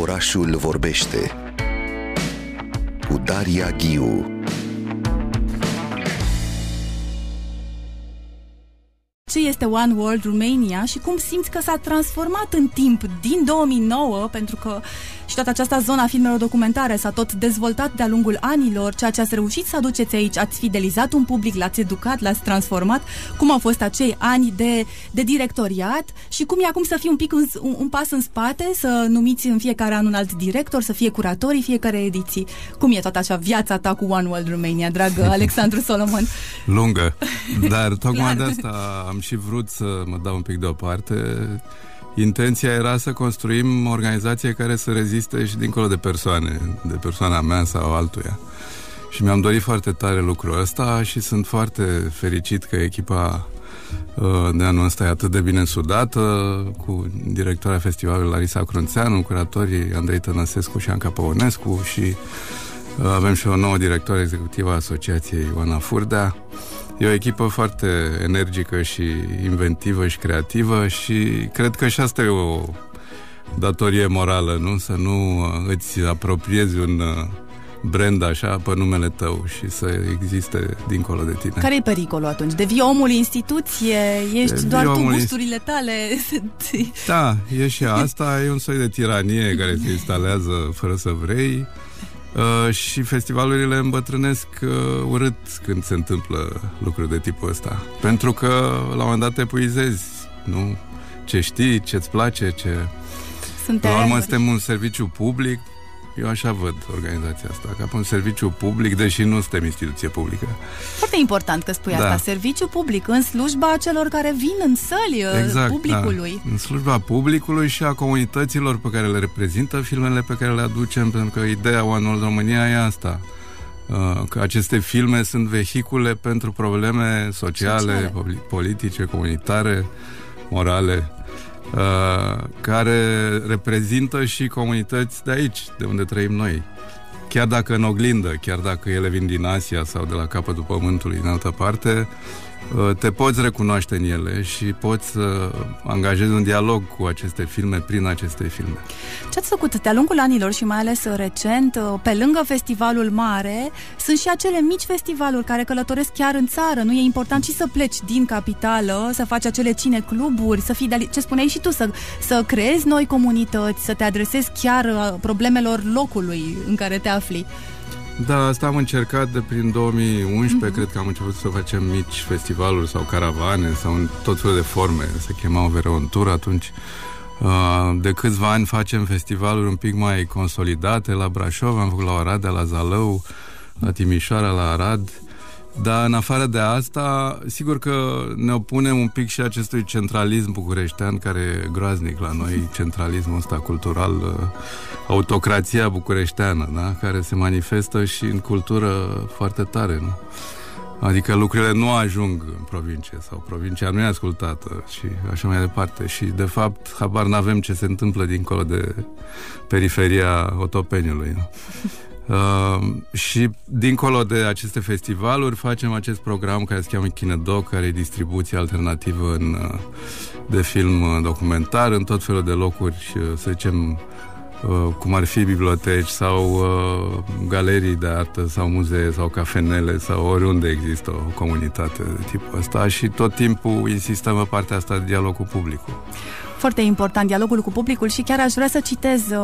Orașul vorbește cu Daria Ghiu. Ce este One World Romania și cum simți că s-a transformat în timp din 2009, pentru că și toată această zonă a filmelor documentare s-a tot dezvoltat de-a lungul anilor, ceea ce ați reușit să aduceți aici, ați fidelizat un public, l-ați educat, l-ați transformat, cum au fost acei ani de, de directoriat. Și cum e acum să fii un pic un, un, un pas în spate, să numiți în fiecare an un alt director, să fie curatorii fiecare ediții. Cum e toată acea viața ta cu One World Romania, dragă Alexandru Solomon? Lungă, dar tocmai de asta am și vrut să mă dau un pic deoparte Intenția era să construim o organizație care să reziste și dincolo de persoane, de persoana mea sau altuia. Și mi-am dorit foarte tare lucrul ăsta și sunt foarte fericit că echipa uh, de anul ăsta e atât de bine sudată, cu directoarea festivalului Larisa Crunțeanu, curatorii Andrei Tănăsescu și Anca Păunescu și uh, avem și o nouă directoare executivă a Asociației Ioana Furdea. E o echipă foarte energică și inventivă și creativă și cred că și asta e o datorie morală, nu? Să nu uh, îți apropiezi un uh, brand așa pe numele tău și să existe dincolo de tine. Care e pericolul atunci? Devii omul instituție, ești Devii doar tu gusturile tale? Da, e și asta, e un soi de tiranie care se instalează fără să vrei Uh, și festivalurile îmbătrânesc uh, urât când se întâmplă lucruri de tipul ăsta. Pentru că la un moment dat te puizezi, nu? Ce știi, ce-ți place, ce... Suntem... La urmă suntem un serviciu public eu așa văd organizația asta, ca un serviciu public, deși nu suntem instituție publică. Foarte important că spui da. asta, serviciu public, în slujba celor care vin în săli uh, exact, publicului. Da. În slujba publicului și a comunităților pe care le reprezintă filmele pe care le aducem, pentru că ideea One World România e asta uh, că aceste filme sunt vehicule pentru probleme sociale, sociale. politice, comunitare, morale Uh, care reprezintă și comunități de aici, de unde trăim noi. Chiar dacă în oglindă, chiar dacă ele vin din Asia sau de la capătul pământului în altă parte, Uh, te poți recunoaște în ele și poți să angajezi un dialog cu aceste filme prin aceste filme. Ce ați făcut de-a lungul anilor și mai ales recent, uh, pe lângă festivalul mare, sunt și acele mici festivaluri care călătoresc chiar în țară. Nu e important și să pleci din capitală, să faci acele cinecluburi, să fii, ce spuneai și tu, să, să creezi noi comunități, să te adresezi chiar uh, problemelor locului în care te afli. Da, asta am încercat de prin 2011, mm-hmm. cred că am început să facem mici festivaluri sau caravane sau în tot felul de forme, se chemau Vereon Tour atunci. Uh, de câțiva ani facem festivaluri un pic mai consolidate la Brașov, am făcut la Oradea, la Zalău, la Timișoara, la Arad. Dar în afară de asta, sigur că ne opunem un pic și acestui centralism bucureștean care e groaznic la noi, centralismul ăsta cultural, uh, autocrația bucureșteană, da? care se manifestă și în cultură foarte tare, nu? Adică lucrurile nu ajung în provincie sau provincia nu e ascultată și așa mai departe. Și, de fapt, habar n-avem ce se întâmplă dincolo de periferia Otopeniului. Nu? Uh, și dincolo de aceste festivaluri facem acest program care se cheamă Kinedoc, care e distribuție alternativă în, uh, de film uh, documentar în tot felul de locuri, uh, să zicem, Uh, cum ar fi biblioteci sau uh, galerii de artă sau muzee sau cafenele sau oriunde există o comunitate de tipul ăsta și tot timpul insistăm pe partea asta de dialog cu publicul foarte important dialogul cu publicul și chiar aș vrea să citez, uh,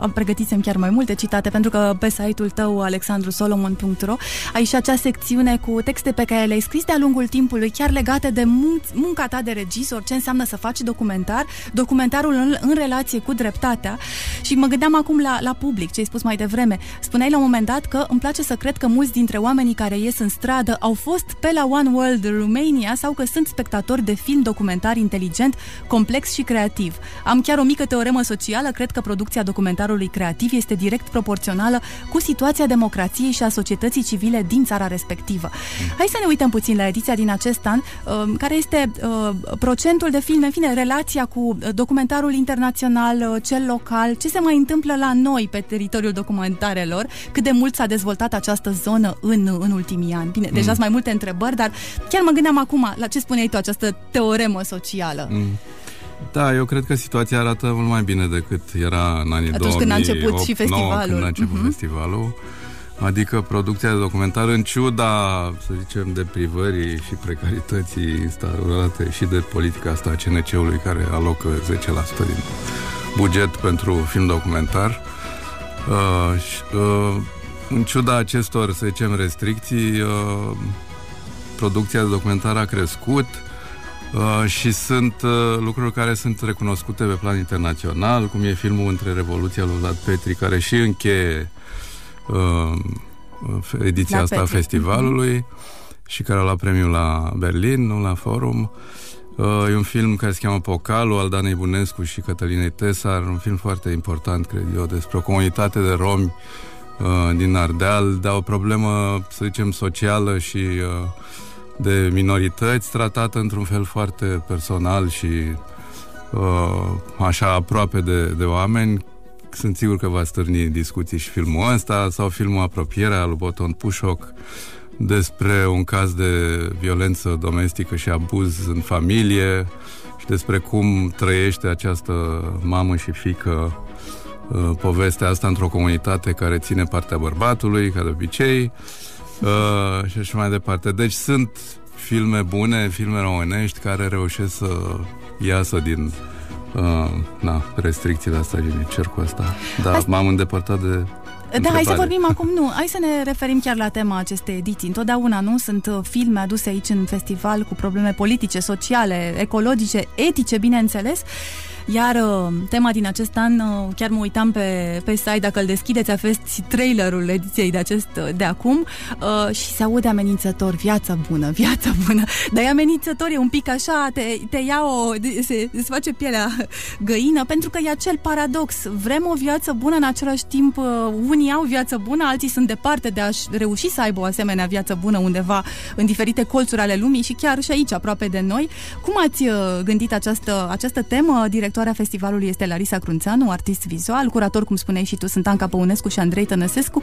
am pregătisem chiar mai multe citate, pentru că pe site-ul tău, alexandrusolomon.ro, ai și acea secțiune cu texte pe care le-ai scris de-a lungul timpului, chiar legate de mun- munca ta de regizor, ce înseamnă să faci documentar, documentarul în, în relație cu dreptatea și mă gândeam acum la, la public, ce ai spus mai devreme. Spuneai la un moment dat că îmi place să cred că mulți dintre oamenii care ies în stradă au fost pe la One World Romania sau că sunt spectatori de film documentar inteligent, complex și creativ creativ. Am chiar o mică teoremă socială, cred că producția documentarului creativ este direct proporțională cu situația democrației și a societății civile din țara respectivă. Hai să ne uităm puțin la ediția din acest an, uh, care este uh, procentul de filme, în fine, relația cu uh, documentarul internațional, cel local, ce se mai întâmplă la noi pe teritoriul documentarelor, cât de mult s-a dezvoltat această zonă în, în ultimii ani. Bine, mm. deja sunt mai multe întrebări, dar chiar mă gândeam acum la ce spuneai tu, această teoremă socială. Mm. Da, eu cred că situația arată mult mai bine decât era în anii Atunci 2008, când a început și festivalul. când a început uh-huh. festivalul. Adică producția de documentar, în ciuda, să zicem, deprivării și precarității instaurate și de politica asta a CNC-ului care alocă 10% din buget pentru film documentar, uh, și, uh, în ciuda acestor, să zicem, restricții, uh, producția de documentar a crescut, Uh, și sunt uh, lucruri care sunt recunoscute pe plan internațional, cum e filmul Între Revoluția lui Vlad Petri, care și încheie uh, ediția la asta Petri. a festivalului mm-hmm. și care a luat premiul la Berlin, nu la Forum. Uh, e un film care se cheamă Pocalul, al Danei Bunescu și Cătălinei Tesar, un film foarte important, cred eu, despre o comunitate de romi uh, din Ardeal, dar o problemă, să zicem, socială și uh, de minorități tratată într-un fel foarte personal și uh, așa aproape de, de oameni. Sunt sigur că va stârni discuții și filmul ăsta sau filmul Apropierea lui Boton Pușoc despre un caz de violență domestică și abuz în familie și despre cum trăiește această mamă și fică uh, povestea asta într-o comunitate care ține partea bărbatului, ca de obicei, uh, și așa mai departe. Deci sunt filme bune, filme românești care reușesc să iasă din uh, na, restricțiile astea, din cercul ăsta. Dar hai... m-am îndepărtat de da, hai să vorbim acum, nu, hai să ne referim chiar la tema acestei ediții. Întotdeauna, nu, sunt uh, filme aduse aici în festival cu probleme politice, sociale, ecologice, etice, bineînțeles. Iar uh, tema din acest an, uh, chiar mă uitam pe, pe site, dacă îl deschideți, aveți trailerul ediției de, acest, uh, de acum uh, și se aude amenințător, viața bună, viața bună. Dar e amenințător, e un pic așa, te, te ia o, se, se face pielea găină, pentru că e acel paradox. Vrem o viață bună, în același timp uh, unii au viață bună, alții sunt departe de a reuși să aibă o asemenea viață bună undeva în diferite colțuri ale lumii și chiar și aici, aproape de noi. Cum ați uh, gândit această, această temă, director Directoarea festivalului este Larisa Crunțeanu, artist vizual, curator, cum spuneai și tu, sunt Anca Păunescu și Andrei Tănăsescu.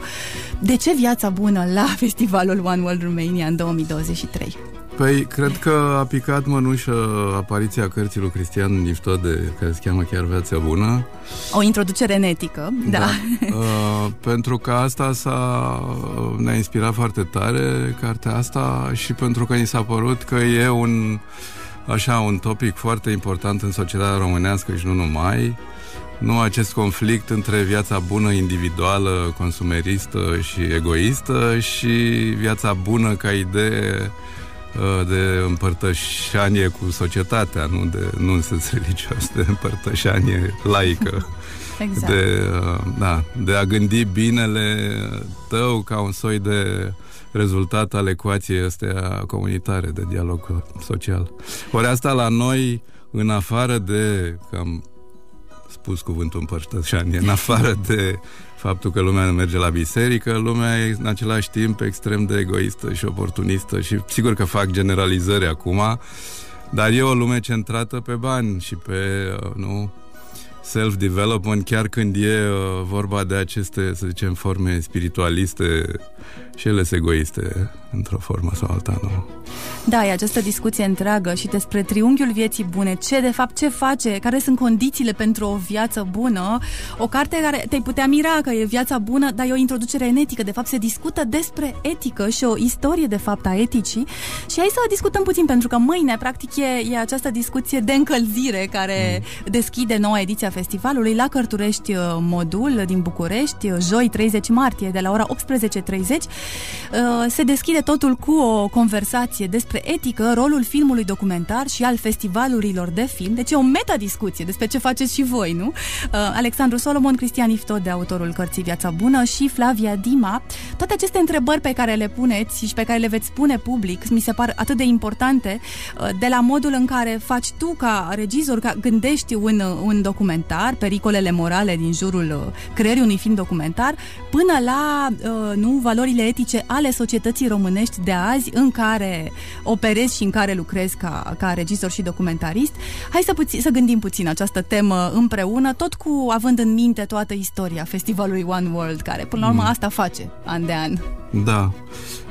De ce viața bună la festivalul One World Romania în 2023? Păi, cred că a picat mănușă apariția cărții lui Cristian Niftode, care se cheamă chiar Viața Bună. O introducere netică, da. da. Uh, pentru că asta s-a, ne-a inspirat foarte tare, cartea asta, și pentru că ni s-a părut că e un așa un topic foarte important în societatea românească și nu numai. Nu acest conflict între viața bună individuală, consumeristă și egoistă și viața bună ca idee uh, de împărtășanie cu societatea, nu, de, nu în sens religios, de împărtășanie laică. Exact. De, uh, da, de a gândi binele tău ca un soi de rezultat al ecuației astea comunitare de dialog social. Ori asta la noi, în afară de, că am spus cuvântul împărtășanie, în afară de faptul că lumea nu merge la biserică, lumea e în același timp extrem de egoistă și oportunistă și sigur că fac generalizări acum, dar e o lume centrată pe bani și pe, uh, nu, self-development, chiar când e uh, vorba de aceste, să zicem, forme spiritualiste și ele sunt egoiste într-o formă sau alta, nu? Da, e această discuție întreagă și despre triunghiul vieții bune, ce de fapt, ce face, care sunt condițiile pentru o viață bună. O carte care te-ai putea mira că e viața bună, dar e o introducere în etică. De fapt, se discută despre etică și o istorie, de fapt, a eticii. Și hai să discutăm puțin, pentru că mâine, practic, e, e această discuție de încălzire care mm. deschide noua ediție a festivalului la Cărturești uh, Modul din București, joi 30 martie, de la ora 18.30 Uh, se deschide totul cu o conversație despre etică, rolul filmului documentar și al festivalurilor de film. Deci e o meta-discuție despre ce faceți și voi, nu? Uh, Alexandru Solomon, Cristian Iftode, autorul cărții Viața Bună și Flavia Dima. Toate aceste întrebări pe care le puneți și pe care le veți pune public mi se par atât de importante uh, de la modul în care faci tu ca regizor, ca gândești un, un documentar, pericolele morale din jurul creării unui film documentar, până la nu valorile etice etice ale societății românești de azi în care operezi și în care lucrezi ca, ca regizor și documentarist. Hai să, puțin, să gândim puțin această temă împreună, tot cu având în minte toată istoria festivalului One World, care până la urmă mm. asta face an de an. Da.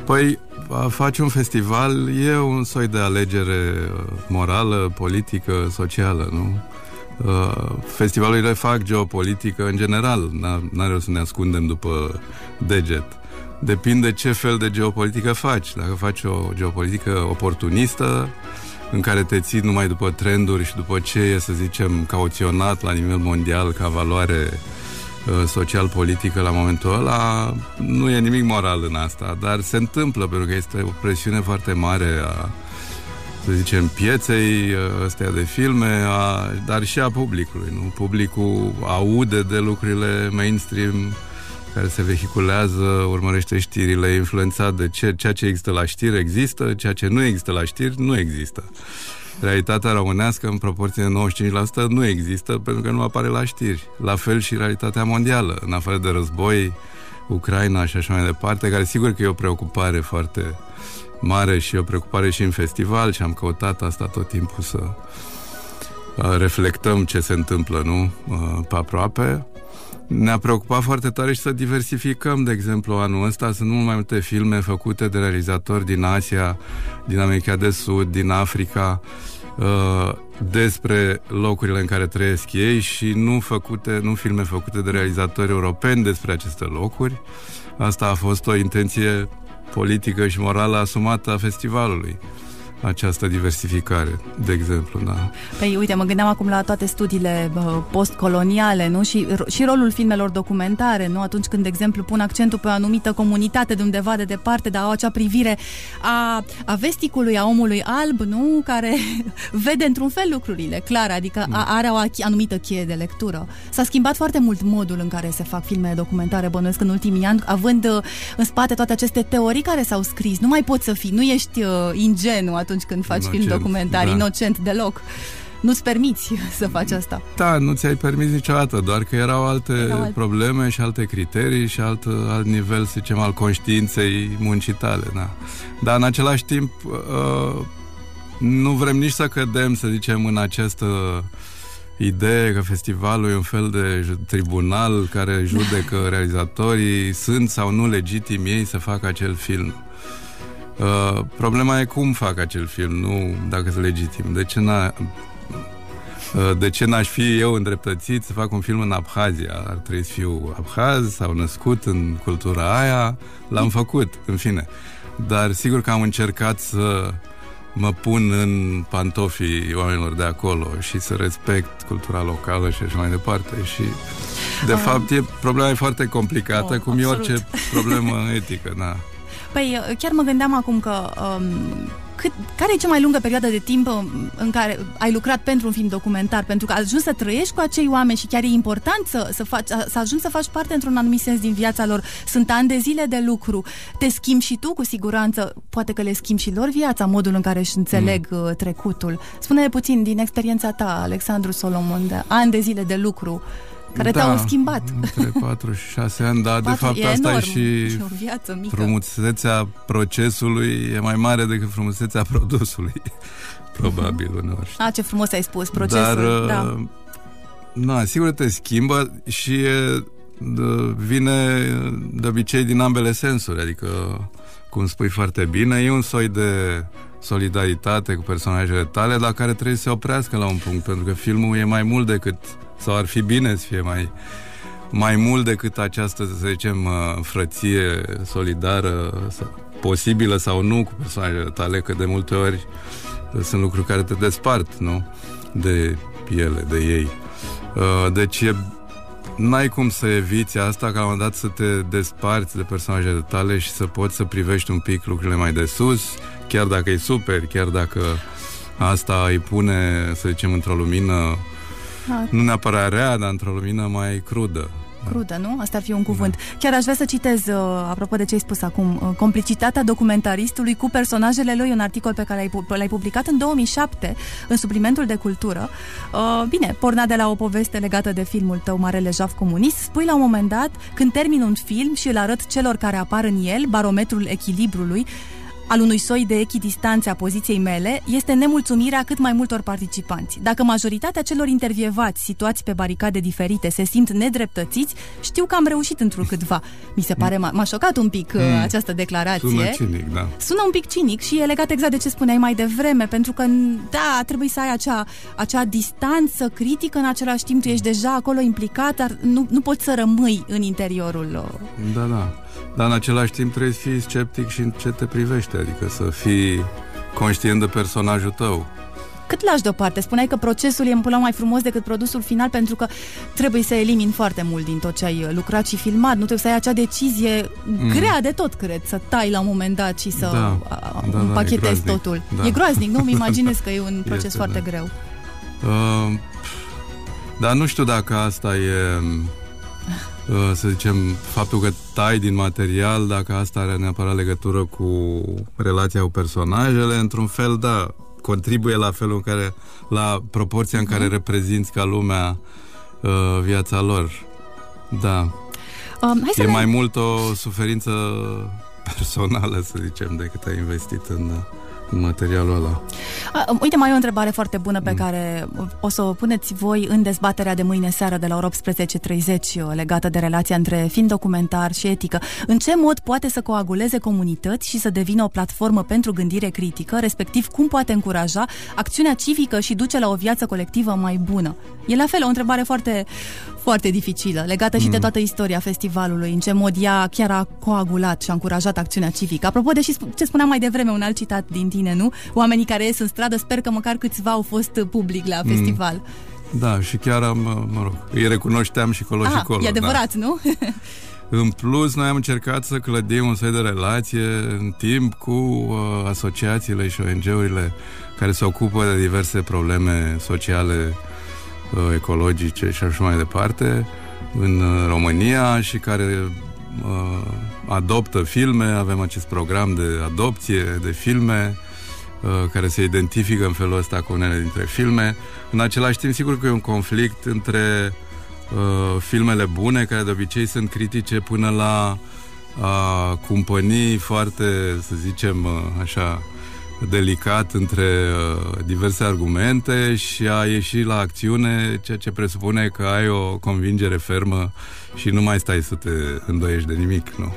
Păi, a face un festival e un soi de alegere uh, morală, politică, socială, nu? Uh, festivalurile fac geopolitică în general, n-are rost să ne ascundem după deget. Depinde ce fel de geopolitică faci. Dacă faci o geopolitică oportunistă, în care te ții numai după trenduri și după ce e, să zicem, cauționat la nivel mondial ca valoare uh, social-politică la momentul ăla, nu e nimic moral în asta, dar se întâmplă pentru că este o presiune foarte mare a să zicem, pieței uh, ăstea de filme, a, dar și a publicului. Nu? Publicul aude de lucrurile mainstream care se vehiculează, urmărește știrile, influențat de ce, ceea ce există la știri există, ceea ce nu există la știri nu există. Realitatea românească în proporție de 95% nu există pentru că nu apare la știri. La fel și realitatea mondială, în afară de război, Ucraina și așa mai departe, care sigur că e o preocupare foarte mare și o preocupare și în festival și am căutat asta tot timpul să uh, reflectăm ce se întâmplă, nu? Uh, pe aproape. Ne-a preocupat foarte tare și să diversificăm, de exemplu, anul ăsta sunt mult mai multe filme făcute de realizatori din Asia, din America de Sud, din Africa, uh, despre locurile în care trăiesc ei și nu, făcute, nu filme făcute de realizatori europeni despre aceste locuri. Asta a fost o intenție politică și morală asumată a festivalului această diversificare, de exemplu, da. Păi, uite, mă gândeam acum la toate studiile uh, postcoloniale, nu? Și, și rolul filmelor documentare, nu? Atunci când, de exemplu, pun accentul pe o anumită comunitate de undeva de departe, dar au acea privire a, a vesticului, a omului alb, nu? Care vede într-un fel lucrurile, clar, adică a, are o anumită cheie de lectură. S-a schimbat foarte mult modul în care se fac filme documentare, bănuiesc, în ultimii ani, având uh, în spate toate aceste teorii care s-au scris. Nu mai poți să fii, nu ești uh, ingenu atunci când faci inocent, film documentar, da. inocent deloc. Nu-ți permiți să faci asta. Da, nu ți-ai permis niciodată, doar că erau alte erau alte... probleme și alte criterii și alt, alt nivel, să zicem, al conștiinței muncii tale, da. Dar în același timp uh, nu vrem nici să cădem, să zicem, în această idee că festivalul e un fel de tribunal care judecă realizatorii, sunt sau nu legitimi ei să facă acel film. Uh, problema e cum fac acel film, nu dacă sunt legitim. De ce, n-a, uh, de ce n-aș fi eu îndreptățit să fac un film în Abhazia? Ar trebui să fiu abhaz sau născut în cultura aia? L-am făcut, în fine. Dar sigur că am încercat să mă pun în pantofii oamenilor de acolo și să respect cultura locală și așa mai departe. Și, de uh, fapt, e, problema e foarte complicată, oh, cum absolut. e orice problemă etică. Da. Păi chiar mă gândeam acum că um, cât, care e cea mai lungă perioadă de timp um, în care ai lucrat pentru un film documentar? Pentru că ajungi să trăiești cu acei oameni și chiar e important să, să, faci, să ajungi să faci parte într-un anumit sens din viața lor. Sunt ani de zile de lucru. Te schimbi și tu, cu siguranță. Poate că le schimbi și lor viața, modul în care își înțeleg mm. Uh, trecutul. Spune-ne puțin din experiența ta, Alexandru Solomon, de ani de zile de lucru care da, te-au schimbat. Între 4 și 6 ani, dar 4, de fapt e asta enorm. e și o viață mică. frumusețea procesului e mai mare decât frumusețea produsului. Probabil uh-huh. uneori. A, ce frumos ai spus, procesul. Dar, da. Uh, na, sigur te schimbă și e, de, vine de obicei din ambele sensuri, adică, cum spui foarte bine, e un soi de solidaritate cu personajele tale, dar care trebuie să se oprească la un punct, pentru că filmul e mai mult decât sau ar fi bine să fie mai, mai mult decât această, să zicem, uh, frăție solidară, posibilă sau nu cu persoanele tale, că de multe ori sunt lucruri care te despart, nu? De ele, de ei. Uh, deci e n-ai cum să eviți asta, ca la un moment dat să te desparți de personajele tale și să poți să privești un pic lucrurile mai de sus, chiar dacă e super, chiar dacă asta îi pune, să zicem, într-o lumină nu neapărat rea, dar într-o lumină mai crudă. Crudă, nu? Asta ar fi un cuvânt. Da. Chiar aș vrea să citez, uh, apropo de ce ai spus acum, uh, complicitatea documentaristului cu personajele lui, un articol pe care l-ai, l-ai publicat în 2007 în suplimentul de cultură. Uh, bine, porna de la o poveste legată de filmul tău, Marele Jaf Comunist. Spui la un moment dat, când termin un film și îl arăt celor care apar în el, barometrul echilibrului, al unui soi de echidistanțe a poziției mele este nemulțumirea cât mai multor participanți. Dacă majoritatea celor intervievați situați pe baricade diferite se simt nedreptățiți, știu că am reușit într-un câtva. Mi se pare, m-a, m-a șocat un pic uh, mm. această declarație. Sună cinic, da. Sună un pic cinic și e legat exact de ce spuneai mai devreme, pentru că, da, trebuie să ai acea, acea distanță critică, în același timp tu ești deja acolo implicat, dar nu, nu poți să rămâi în interiorul... Uh, da, da. Dar în același timp trebuie să fii sceptic și în ce te privește, adică să fii conștient de personajul tău. Cât lași deoparte? Spuneai că procesul e până mai frumos decât produsul final pentru că trebuie să elimini foarte mult din tot ce ai lucrat și filmat. Nu trebuie să ai acea decizie mm. grea de tot, cred, să tai la un moment dat și să da, da, împachetezi da, totul. Da. E groaznic, nu? Mi imaginez că e un proces este, foarte da. greu. Uh, dar nu știu dacă asta e Uh, să zicem, faptul că tai din material, dacă asta are neapărat legătură cu relația cu personajele, într-un fel, da, contribuie la felul în care, la proporția în care mhm. reprezinți ca lumea uh, viața lor. Da. Um, hai să e ne... mai mult o suferință personală, să zicem, decât ai investit în... Uh, materialul ăla. A, uite, mai e o întrebare foarte bună pe mm. care o să o puneți voi în dezbaterea de mâine seară de la ora 18.30 legată de relația între film documentar și etică. În ce mod poate să coaguleze comunități și să devină o platformă pentru gândire critică, respectiv cum poate încuraja acțiunea civică și duce la o viață colectivă mai bună? E la fel o întrebare foarte, foarte dificilă, legată mm. și de mm. toată istoria festivalului, în ce mod ea chiar a coagulat și a încurajat acțiunea civică. Apropo de ce spuneam mai devreme, un alt citat din tine, nu? Oamenii care ies în stradă, sper că măcar câțiva au fost public la mm. festival. Da, și chiar am, mă rog, îi recunoșteam și colo ah, și colo. E adevărat, da. nu? În plus, noi am încercat să clădim un soi de relație în timp cu uh, asociațiile și ONG-urile care se ocupă de diverse probleme sociale Uh, ecologice și așa mai departe în uh, România și care uh, adoptă filme, avem acest program de adopție de filme uh, care se identifică în felul ăsta cu unele dintre filme. În același timp, sigur că e un conflict între uh, filmele bune, care de obicei sunt critice, până la a cumpănii foarte, să zicem, uh, așa, delicat între uh, diverse argumente și a ieși la acțiune, ceea ce presupune că ai o convingere fermă și nu mai stai să te îndoiești de nimic, nu?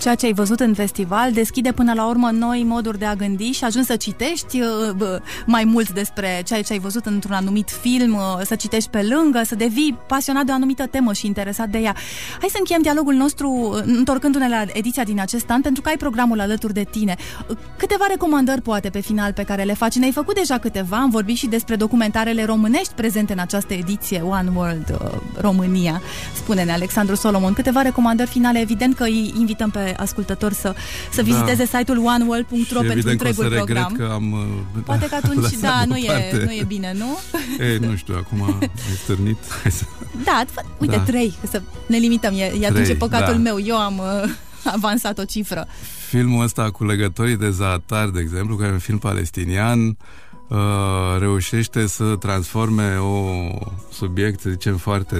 Ceea ce ai văzut în festival deschide până la urmă noi moduri de a gândi și ajungi să citești uh, mai mult despre ceea ce ai văzut într-un anumit film, uh, să citești pe lângă, să devii pasionat de o anumită temă și interesat de ea. Hai să încheiem dialogul nostru uh, întorcându-ne la ediția din acest an, pentru că ai programul alături de tine. Câteva recomandări poate pe final pe care le faci. Ne-ai făcut deja câteva, am vorbit și despre documentarele românești prezente în această ediție One World România. Spune-ne, Alexandru Alexandru Solomon. Câteva recomandări finale, evident că îi invităm pe ascultători să, să da. viziteze site-ul oneworld.ro pentru întregul program. că am uh, Poate că atunci, da, nu e, nu e bine, nu? Ei, nu știu, acum e stârnit. Da, uite, da. trei, să ne limităm, e, e atunci păcatul da. meu. Eu am uh, avansat o cifră. Filmul ăsta cu legătorii de Zaatar, de exemplu, care e un film palestinian, uh, reușește să transforme o subiect, să zicem, foarte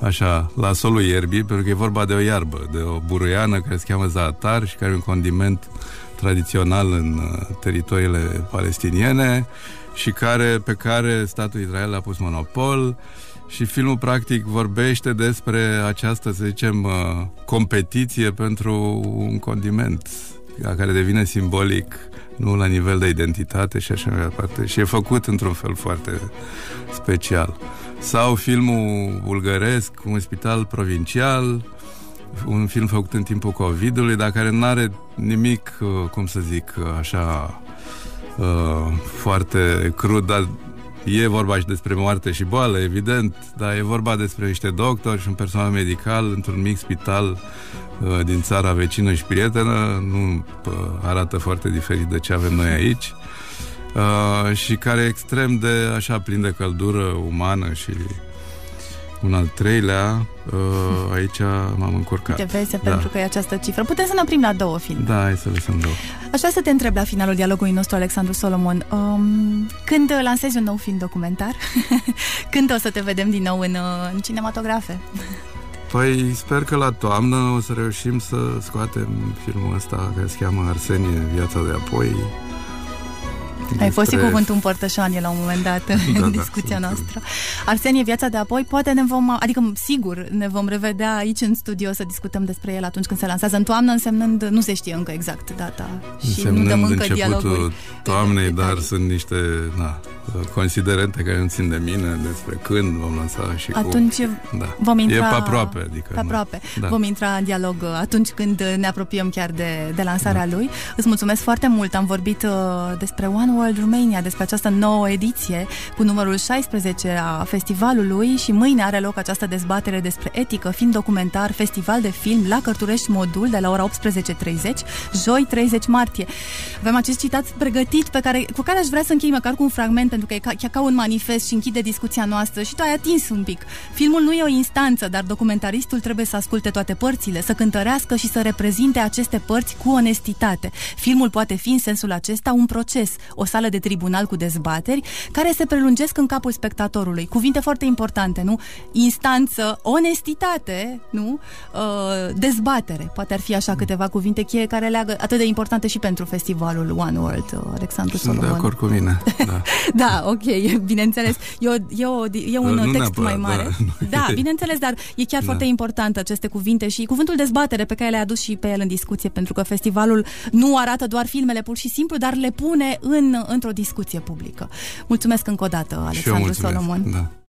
așa, la solul ierbii, pentru că e vorba de o iarbă, de o buruiană care se cheamă zaatar și care e un condiment tradițional în uh, teritoriile palestiniene și care, pe care statul Israel a pus monopol și filmul practic vorbește despre această, să zicem, uh, competiție pentru un condiment care devine simbolic nu la nivel de identitate și așa mai departe. Și e făcut într-un fel foarte special. Sau filmul bulgăresc, Un spital provincial, un film făcut în timpul COVID-ului, dar care nu are nimic, uh, cum să zic, uh, așa uh, foarte crud, dar e vorba și despre moarte și boală, evident, dar e vorba despre niște doctori și un personal medical într-un mic spital din țara vecină și prietenă, nu arată foarte diferit de ce avem noi aici. Uh, și care e extrem de așa plin de căldură umană și un al treilea, uh, aici m-am încurcat. Te vezi, da. pentru că e această cifră. Putem să ne oprim la două filme. Da, hai să lăsăm două. Aș vrea să te întreb la finalul dialogului nostru, Alexandru Solomon, um, când lansezi un nou film documentar, când o să te vedem din nou în, uh, în cinematografe? Păi sper că la toamnă o să reușim să scoatem filmul ăsta care se cheamă Arsenie, Viața de apoi. Ai fost și cuvântul împărtășanie la un moment dat da, în da, discuția da, noastră. Arsenie, viața de apoi, poate ne vom, adică sigur ne vom revedea aici în studio să discutăm despre el atunci când se lansează în toamnă, însemnând, nu se știe încă exact data și însemnând nu dăm încă dialogul. toamnei, dar sunt niște na, considerente care nu țin de mine despre când vom lansa și atunci cum. Da. vom intra... E pe aproape, adică... Pe aproape. Da. Vom intra în dialog atunci când ne apropiem chiar de, de lansarea da. lui. Îți mulțumesc foarte mult. Am vorbit uh, despre One World Romania, despre această nouă ediție cu numărul 16 a festivalului și mâine are loc această dezbatere despre etică, film documentar, festival de film la Cărturești Modul de la ora 18.30, joi 30 martie. Avem acest citat pregătit pe care, cu care aș vrea să închei măcar cu un fragment pentru că e ca, chiar ca un manifest și închide discuția noastră și tu ai atins un pic. Filmul nu e o instanță, dar documentaristul trebuie să asculte toate părțile, să cântărească și să reprezinte aceste părți cu onestitate. Filmul poate fi în sensul acesta un proces, o sală de tribunal cu dezbateri, care se prelungesc în capul spectatorului. Cuvinte foarte importante, nu? Instanță, onestitate, nu? Uh, dezbatere. Poate ar fi așa câteva cuvinte cheie care leagă atât de importante și pentru festivalul One World, uh, Alexandru Sunt Solomon. de acord cu mine, da. da, ok, bineînțeles. E, o, e, o, e un nu text mai mare. Da, da, bineînțeles, dar e chiar da. foarte important aceste cuvinte și cuvântul dezbatere pe care le-ai adus și pe el în discuție, pentru că festivalul nu arată doar filmele pur și simplu, dar le pune în, într-o discuție publică. Mulțumesc încă o dată, Alexandru Solomon. Da.